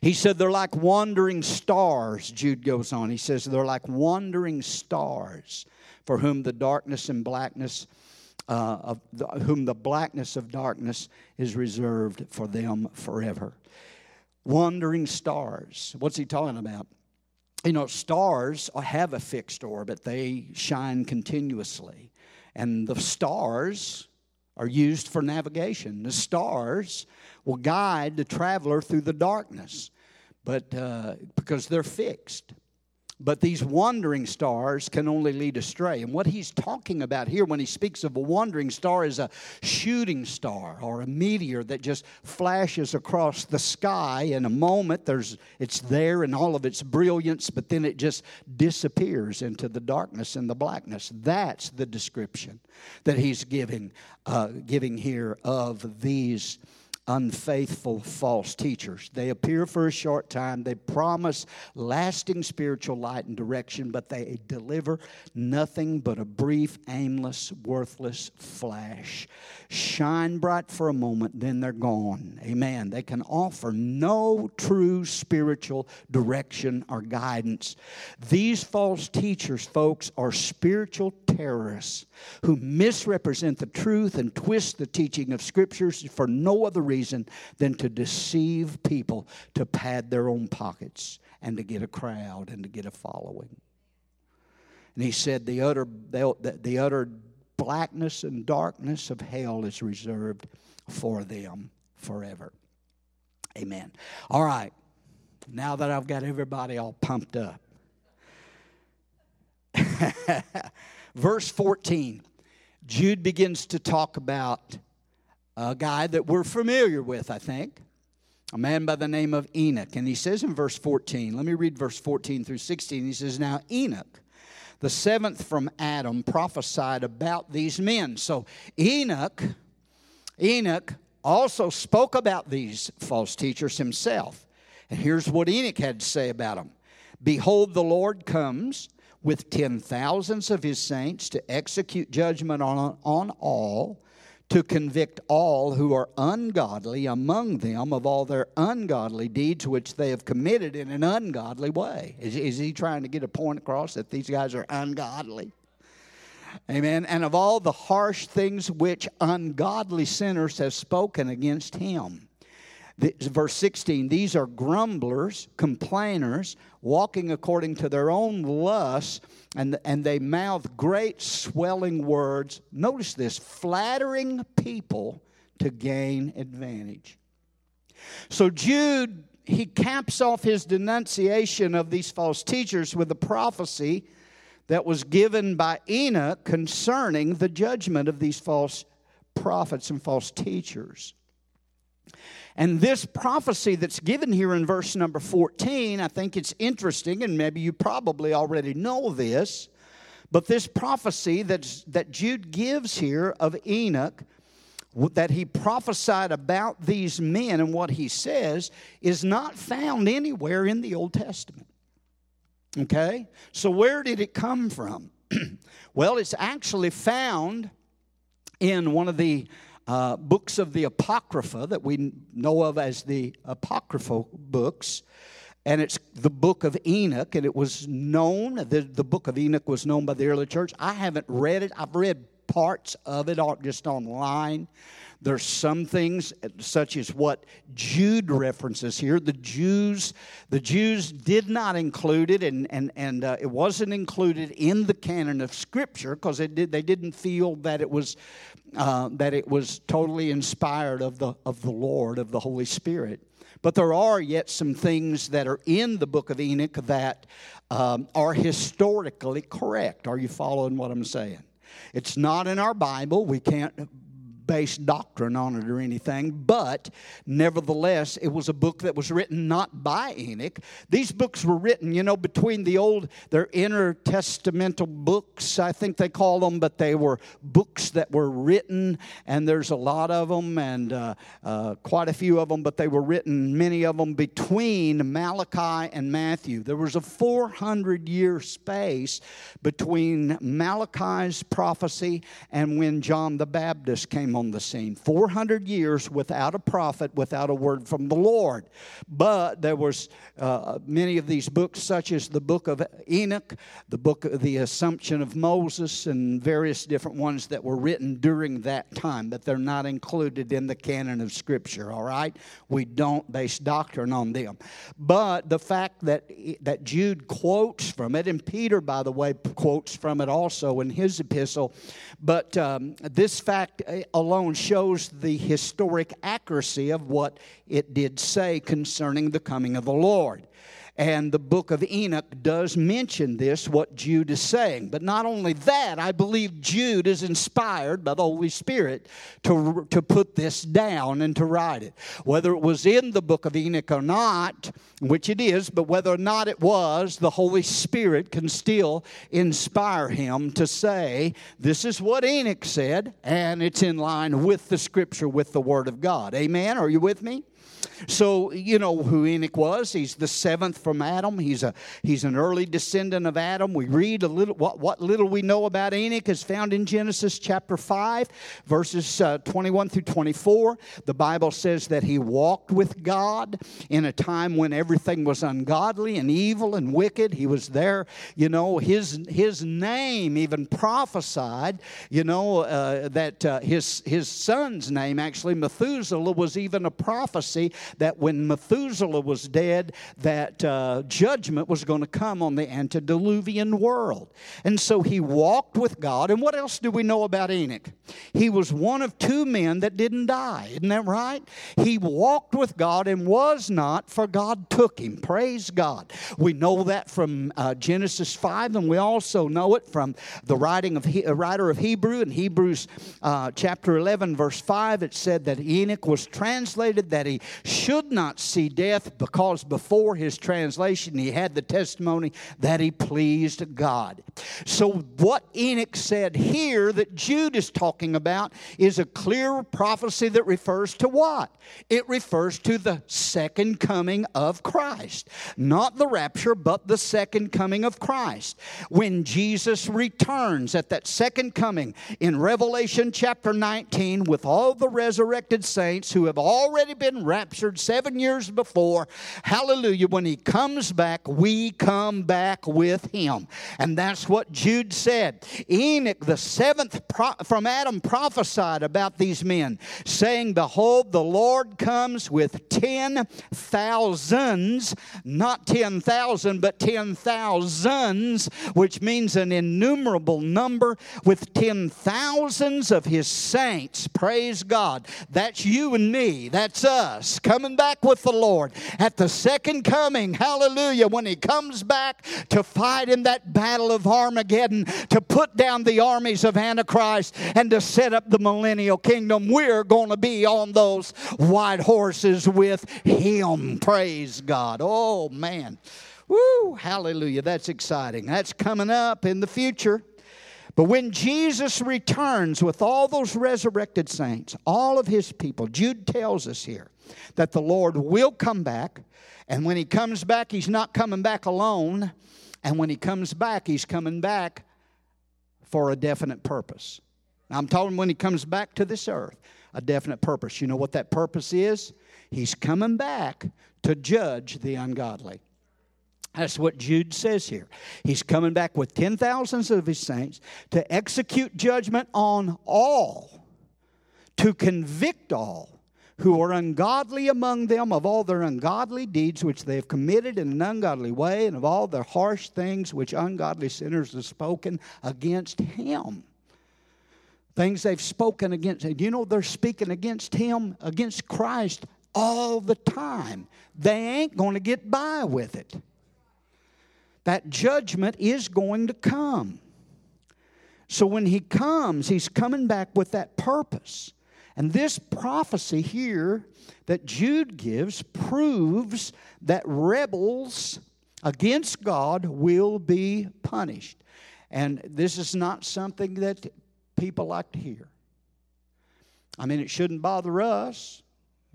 He said they're like wandering stars, Jude goes on. He says they're like wandering stars for whom the darkness and blackness uh, of the, whom the blackness of darkness is reserved for them forever. Wandering stars. What's he talking about? You know, stars have a fixed orbit, they shine continuously. And the stars are used for navigation. The stars will guide the traveler through the darkness, but uh, because they're fixed. But these wandering stars can only lead astray. And what he's talking about here when he speaks of a wandering star is a shooting star or a meteor that just flashes across the sky in a moment. There's, it's there in all of its brilliance, but then it just disappears into the darkness and the blackness. That's the description that he's giving, uh, giving here of these unfaithful false teachers. They appear for a short time, they promise lasting spiritual light and direction, but they deliver nothing but a brief, aimless, worthless flash. Shine bright for a moment, then they're gone. Amen. They can offer no true spiritual direction or guidance. These false teachers, folks, are spiritual terrorists who misrepresent the truth and twist the teaching of scriptures for no other reason reason than to deceive people to pad their own pockets and to get a crowd and to get a following. And he said, the utter, the, the utter blackness and darkness of hell is reserved for them forever. Amen. All right. Now that I've got everybody all pumped up. Verse 14, Jude begins to talk about a guy that we're familiar with, I think, a man by the name of Enoch. And he says in verse 14, let me read verse 14 through 16. He says, Now Enoch, the seventh from Adam, prophesied about these men. So Enoch, Enoch also spoke about these false teachers himself. And here's what Enoch had to say about them Behold, the Lord comes with ten thousands of his saints to execute judgment on, on all to convict all who are ungodly among them of all their ungodly deeds which they have committed in an ungodly way. Is, is he trying to get a point across that these guys are ungodly? Amen. And of all the harsh things which ungodly sinners have spoken against him. Verse 16 these are grumblers complainers walking according to their own lusts and, and they mouth great swelling words. Notice this flattering people to gain advantage. So jude he caps off his denunciation of these false teachers with a prophecy that was given by enoch concerning the judgment of these false prophets and false teachers and this prophecy that's given here in verse number 14, I think it's interesting, and maybe you probably already know this, but this prophecy that's, that Jude gives here of Enoch, that he prophesied about these men and what he says, is not found anywhere in the Old Testament. Okay? So where did it come from? well, it's actually found in one of the uh, books of the Apocrypha that we know of as the Apocryphal books. And it's the book of Enoch, and it was known, the, the book of Enoch was known by the early church. I haven't read it, I've read parts of it just online. There's some things such as what Jude references here. The Jews, the Jews did not include it, and and and uh, it wasn't included in the canon of Scripture because they did they didn't feel that it was uh, that it was totally inspired of the of the Lord of the Holy Spirit. But there are yet some things that are in the book of Enoch that um, are historically correct. Are you following what I'm saying? It's not in our Bible. We can't base doctrine on it or anything, but nevertheless, it was a book that was written not by Enoch. These books were written, you know, between the old, their intertestamental books, I think they call them, but they were books that were written, and there's a lot of them, and uh, uh, quite a few of them, but they were written, many of them, between Malachi and Matthew. There was a 400 year space between Malachi's prophecy and when John the Baptist came on the scene. 400 years without a prophet, without a word from the Lord. But there was uh, many of these books, such as the book of Enoch, the book of the Assumption of Moses, and various different ones that were written during that time, but they're not included in the canon of Scripture, all right? We don't base doctrine on them. But the fact that, that Jude quotes from it, and Peter, by the way, quotes from it also in his epistle, but um, this fact alone shows the historic accuracy of what it did say concerning the coming of the Lord. And the book of Enoch does mention this, what Jude is saying. But not only that, I believe Jude is inspired by the Holy Spirit to, to put this down and to write it. Whether it was in the book of Enoch or not, which it is, but whether or not it was, the Holy Spirit can still inspire him to say, This is what Enoch said, and it's in line with the scripture, with the Word of God. Amen? Are you with me? So, you know who Enoch was. He's the seventh from Adam. He's, a, he's an early descendant of Adam. We read a little, what, what little we know about Enoch is found in Genesis chapter 5, verses uh, 21 through 24. The Bible says that he walked with God in a time when everything was ungodly and evil and wicked. He was there, you know, his, his name even prophesied, you know, uh, that uh, his, his son's name, actually, Methuselah, was even a prophecy that when Methuselah was dead, that uh, judgment was going to come on the antediluvian world. And so he walked with God. And what else do we know about Enoch? He was one of two men that didn't die. Isn't that right? He walked with God and was not, for God took him. Praise God. We know that from uh, Genesis 5, and we also know it from the writing of he, writer of Hebrew in Hebrews uh, chapter 11, verse 5. It said that Enoch was translated that he should not see death because before his translation he had the testimony that he pleased God. So, what Enoch said here that Jude is talking about is a clear prophecy that refers to what? It refers to the second coming of Christ. Not the rapture, but the second coming of Christ. When Jesus returns at that second coming in Revelation chapter 19 with all the resurrected saints who have already been raptured seven years before. Hallelujah. When he comes back, we come back with him. And that's what Jude said. Enoch, the seventh pro- from Adam, prophesied about these men, saying, Behold, the Lord comes with ten thousands, not ten thousand, but ten thousands, which means an innumerable number, with ten thousands of his saints. Praise God. That's you and me. That's us coming back with the Lord at the second coming. Hallelujah. When he comes back to fight in that battle of Armageddon, to put down the armies of Antichrist and to set up the millennial kingdom, we're going to be on those white horses with him. Praise God. Oh, man. Woo, hallelujah. That's exciting. That's coming up in the future. But when Jesus returns with all those resurrected saints, all of his people, Jude tells us here that the Lord will come back. And when he comes back, he's not coming back alone. And when he comes back, he's coming back for a definite purpose. I'm talking when he comes back to this earth, a definite purpose. You know what that purpose is? He's coming back to judge the ungodly. That's what Jude says here. He's coming back with ten thousands of his saints to execute judgment on all, to convict all who are ungodly among them of all their ungodly deeds which they have committed in an ungodly way, and of all the harsh things which ungodly sinners have spoken against him. Things they've spoken against. You know they're speaking against him, against Christ all the time? They ain't going to get by with it that judgment is going to come. So when he comes, he's coming back with that purpose. And this prophecy here that Jude gives proves that rebels against God will be punished. And this is not something that people like to hear. I mean, it shouldn't bother us.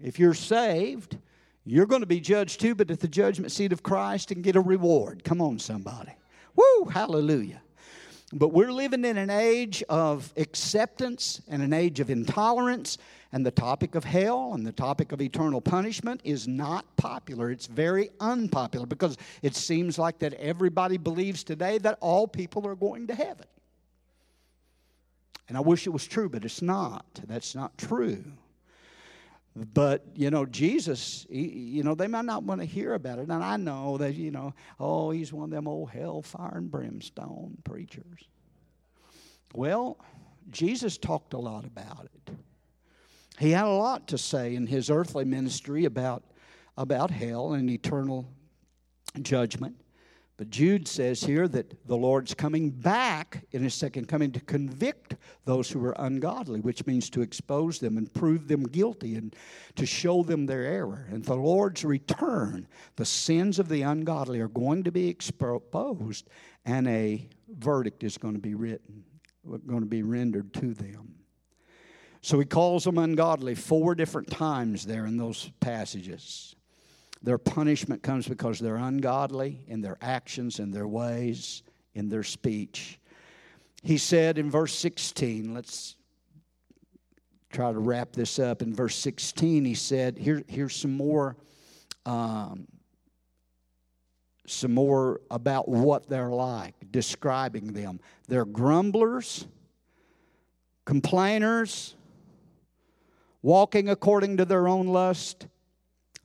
If you're saved, you're going to be judged too, but at the judgment seat of Christ and get a reward. Come on, somebody. Woo, hallelujah. But we're living in an age of acceptance and an age of intolerance, and the topic of hell and the topic of eternal punishment is not popular. It's very unpopular because it seems like that everybody believes today that all people are going to heaven. And I wish it was true, but it's not. That's not true. But, you know, Jesus, he, you know, they might not want to hear about it. And I know that, you know, oh, he's one of them old hellfire and brimstone preachers. Well, Jesus talked a lot about it. He had a lot to say in his earthly ministry about, about hell and eternal judgment. But Jude says here that the Lord's coming back in his second coming to convict those who are ungodly, which means to expose them and prove them guilty and to show them their error. And the Lord's return, the sins of the ungodly are going to be exposed, and a verdict is going to be written, going to be rendered to them. So he calls them ungodly four different times there in those passages. Their punishment comes because they're ungodly in their actions and their ways, in their speech. He said in verse 16, let's try to wrap this up. In verse 16, he said, Here, here's some more. Um, some more about what they're like, describing them. They're grumblers, complainers, walking according to their own lust,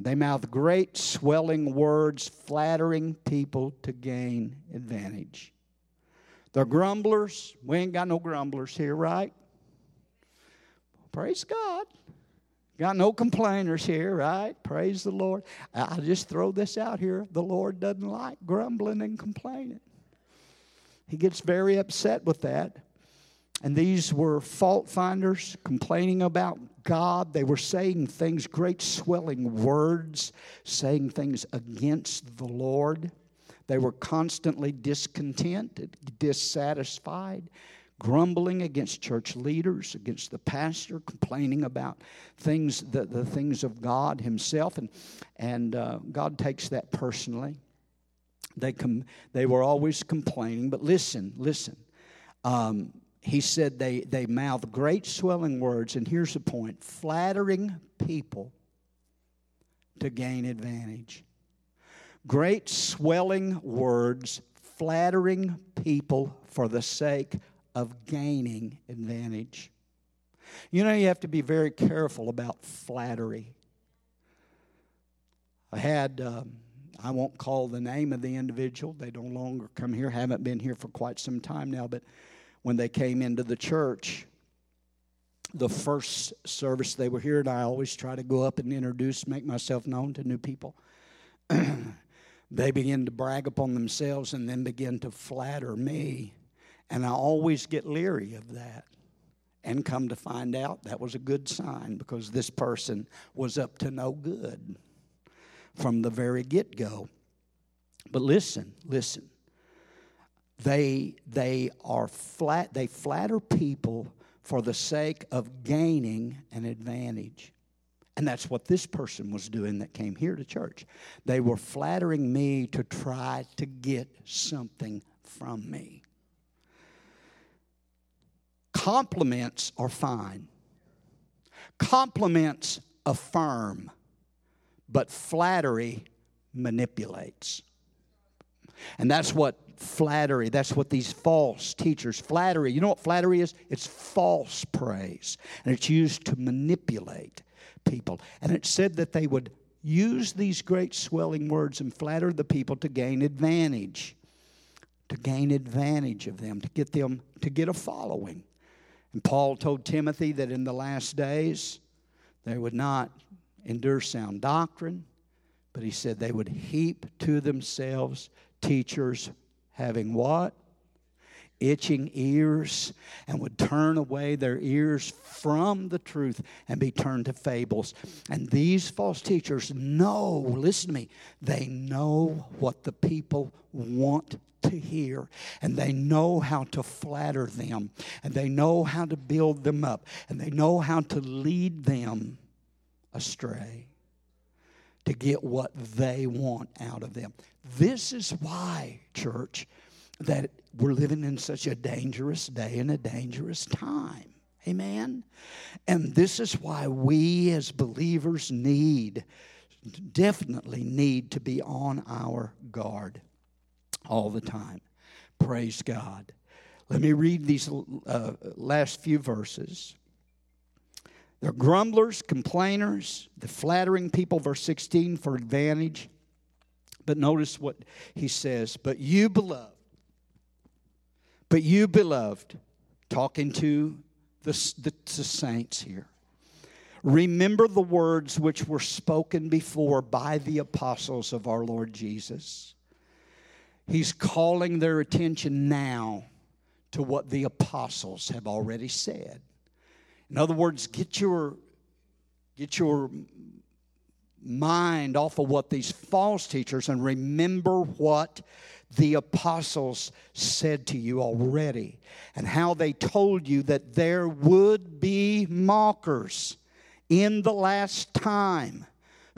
they mouth great swelling words, flattering people to gain advantage. They're grumblers. We ain't got no grumblers here, right? Praise God. Got no complainers here, right? Praise the Lord. I just throw this out here. The Lord doesn't like grumbling and complaining. He gets very upset with that. And these were fault finders complaining about God. They were saying things, great swelling words, saying things against the Lord. They were constantly discontent, dissatisfied, grumbling against church leaders, against the pastor, complaining about things, the, the things of God Himself. And, and uh, God takes that personally. They, com- they were always complaining. But listen, listen. Um, he said they, they mouth great swelling words, and here's the point flattering people to gain advantage. Great swelling words flattering people for the sake of gaining advantage. You know, you have to be very careful about flattery. I had, um, I won't call the name of the individual, they no longer come here, haven't been here for quite some time now, but when they came into the church, the first service they were here, and I always try to go up and introduce, make myself known to new people. they begin to brag upon themselves and then begin to flatter me. And I always get leery of that. And come to find out, that was a good sign because this person was up to no good from the very get go. But listen, listen. They, they are flat, they flatter people for the sake of gaining an advantage. And that's what this person was doing that came here to church. They were flattering me to try to get something from me. Compliments are fine, compliments affirm, but flattery manipulates. And that's what flattery, that's what these false teachers, flattery, you know what flattery is? It's false praise. And it's used to manipulate people. And it said that they would use these great swelling words and flatter the people to gain advantage, to gain advantage of them, to get them to get a following. And Paul told Timothy that in the last days they would not endure sound doctrine, but he said they would heap to themselves teachers having what? itching ears and would turn away their ears from the truth and be turned to fables. And these false teachers know, listen to me, they know what the people want to hear and they know how to flatter them and they know how to build them up and they know how to lead them astray to get what they want out of them. This is why, church, that we're living in such a dangerous day and a dangerous time. Amen? And this is why we as believers need, definitely need to be on our guard all the time. Praise God. Let me read these uh, last few verses. They're grumblers, complainers, the flattering people, verse 16, for advantage. But notice what he says. But you, beloved, but you, beloved, talking to the, the, the saints here, remember the words which were spoken before by the apostles of our Lord Jesus. He's calling their attention now to what the apostles have already said. In other words, get your, get your mind off of what these false teachers and remember what the apostles said to you already, and how they told you that there would be mockers in the last time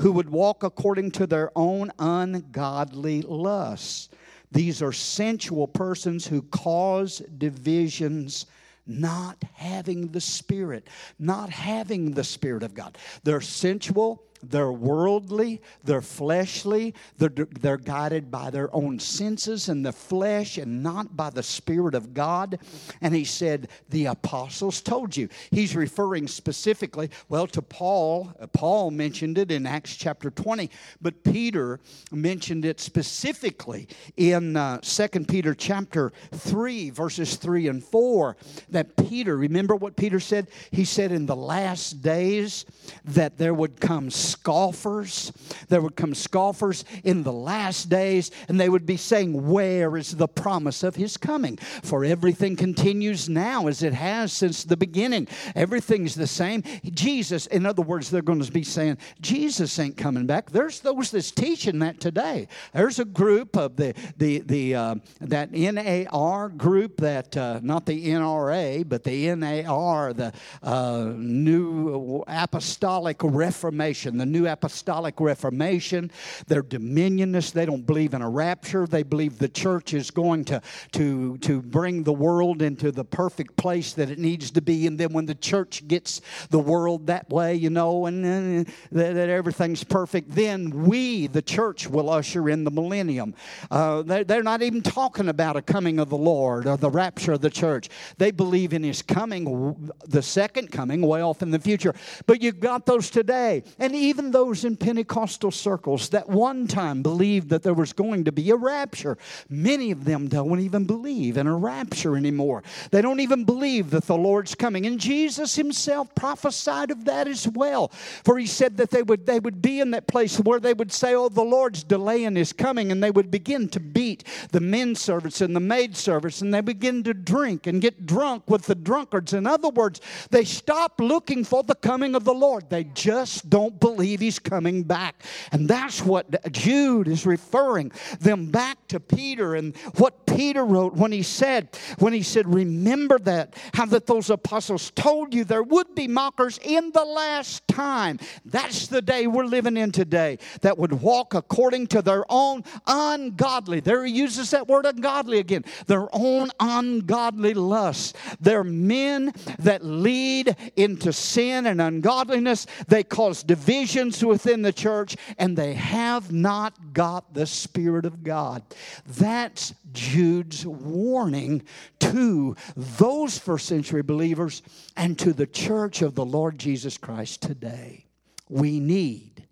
who would walk according to their own ungodly lusts. These are sensual persons who cause divisions not having the Spirit, not having the Spirit of God. They're sensual, they're worldly, they're fleshly, they're, they're guided by their own senses and the flesh and not by the Spirit of God. And he said, The apostles told you. He's referring specifically, well, to Paul. Paul mentioned it in Acts chapter 20, but Peter mentioned it specifically in uh, 2 Peter chapter 3, verses 3 and 4. That Peter, remember what Peter said? He said, In the last days, that there would come scoffers. There would come scoffers in the last days, and they would be saying, Where is the promise of his coming? For everything continues now as it has since the beginning. Everything's the same. Jesus, in other words, they're going to be saying, Jesus ain't coming back. There's those that's teaching that today. There's a group of the, the, the uh, that NAR group that, uh, not the NRA, but the NAR, the uh, New Apostolic Reformation, the the New Apostolic Reformation. They're dominionists. They don't believe in a rapture. They believe the church is going to, to, to bring the world into the perfect place that it needs to be. And then when the church gets the world that way, you know, and, and that, that, everything's perfect, then we, the church, will usher in the millennium. Uh, they, they're not even talking about a coming of the Lord or the rapture of the church. They believe in his coming, the second coming, way off in the future. But you've got those today. And even those in Pentecostal circles that one time believed that there was going to be a rapture. Many of them don't even believe in a rapture anymore. They don't even believe that the Lord's coming. And Jesus himself prophesied of that as well. For he said that they would, they would be in that place where they would say, Oh, the Lord's delaying his coming. And they would begin to beat the men servants and the maid servants. And they begin to drink and get drunk with the drunkards. In other words, they stop looking for the coming of the Lord. They just don't believe he's coming back. And that's what Jude is referring them back to Peter and what Peter wrote when he said, when he said, Remember that, how that those apostles told you there would be mockers in the last time. That's the day we're living in today that would walk according to their own ungodly. There he uses that word ungodly again. Their own ungodly lusts. They're men that lead into sin and ungodliness. They cause divisions within the church, and they have not got the Spirit of God. That's Jude's warning to those first century believers and to the church of the Lord Jesus Christ today. We need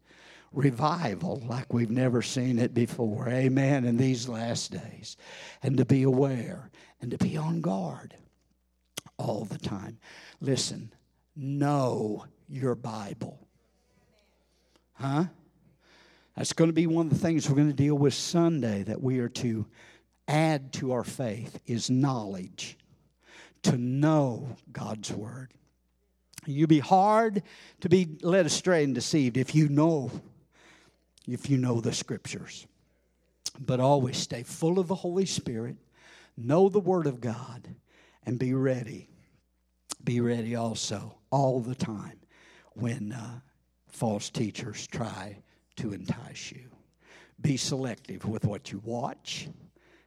revival like we've never seen it before. Amen. In these last days. And to be aware and to be on guard all the time. Listen, know your Bible. Huh? That's going to be one of the things we're going to deal with Sunday that we are to add to our faith is knowledge, to know God's Word. You'll be hard to be led astray and deceived if you know, if you know the Scriptures. But always stay full of the Holy Spirit, know the Word of God, and be ready. Be ready also all the time when uh, false teachers try to entice you. Be selective with what you watch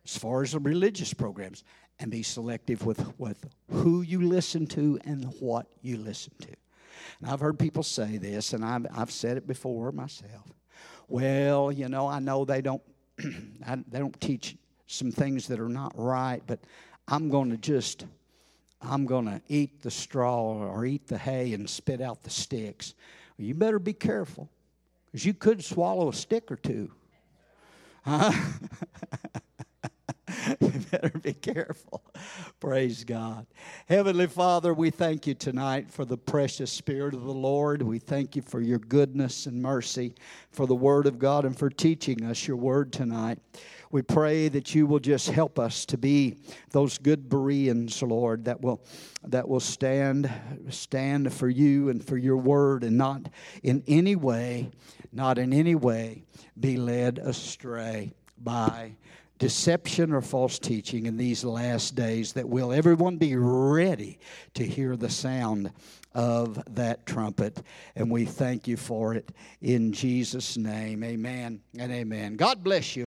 as far as the religious programs and be selective with, with who you listen to and what you listen to. And I've heard people say this, and I've, I've said it before myself. Well, you know, I know they don't they don't teach some things that are not right, but I'm going to just I'm going to eat the straw or eat the hay and spit out the sticks. You better be careful because you could swallow a stick or two. Huh? you better be careful. Praise God. Heavenly Father, we thank you tonight for the precious Spirit of the Lord. We thank you for your goodness and mercy, for the Word of God, and for teaching us your Word tonight. We pray that you will just help us to be those good Bereans, Lord, that will that will stand stand for you and for your word and not in any way, not in any way be led astray by deception or false teaching in these last days that will everyone be ready to hear the sound of that trumpet. And we thank you for it in Jesus name. Amen and amen. God bless you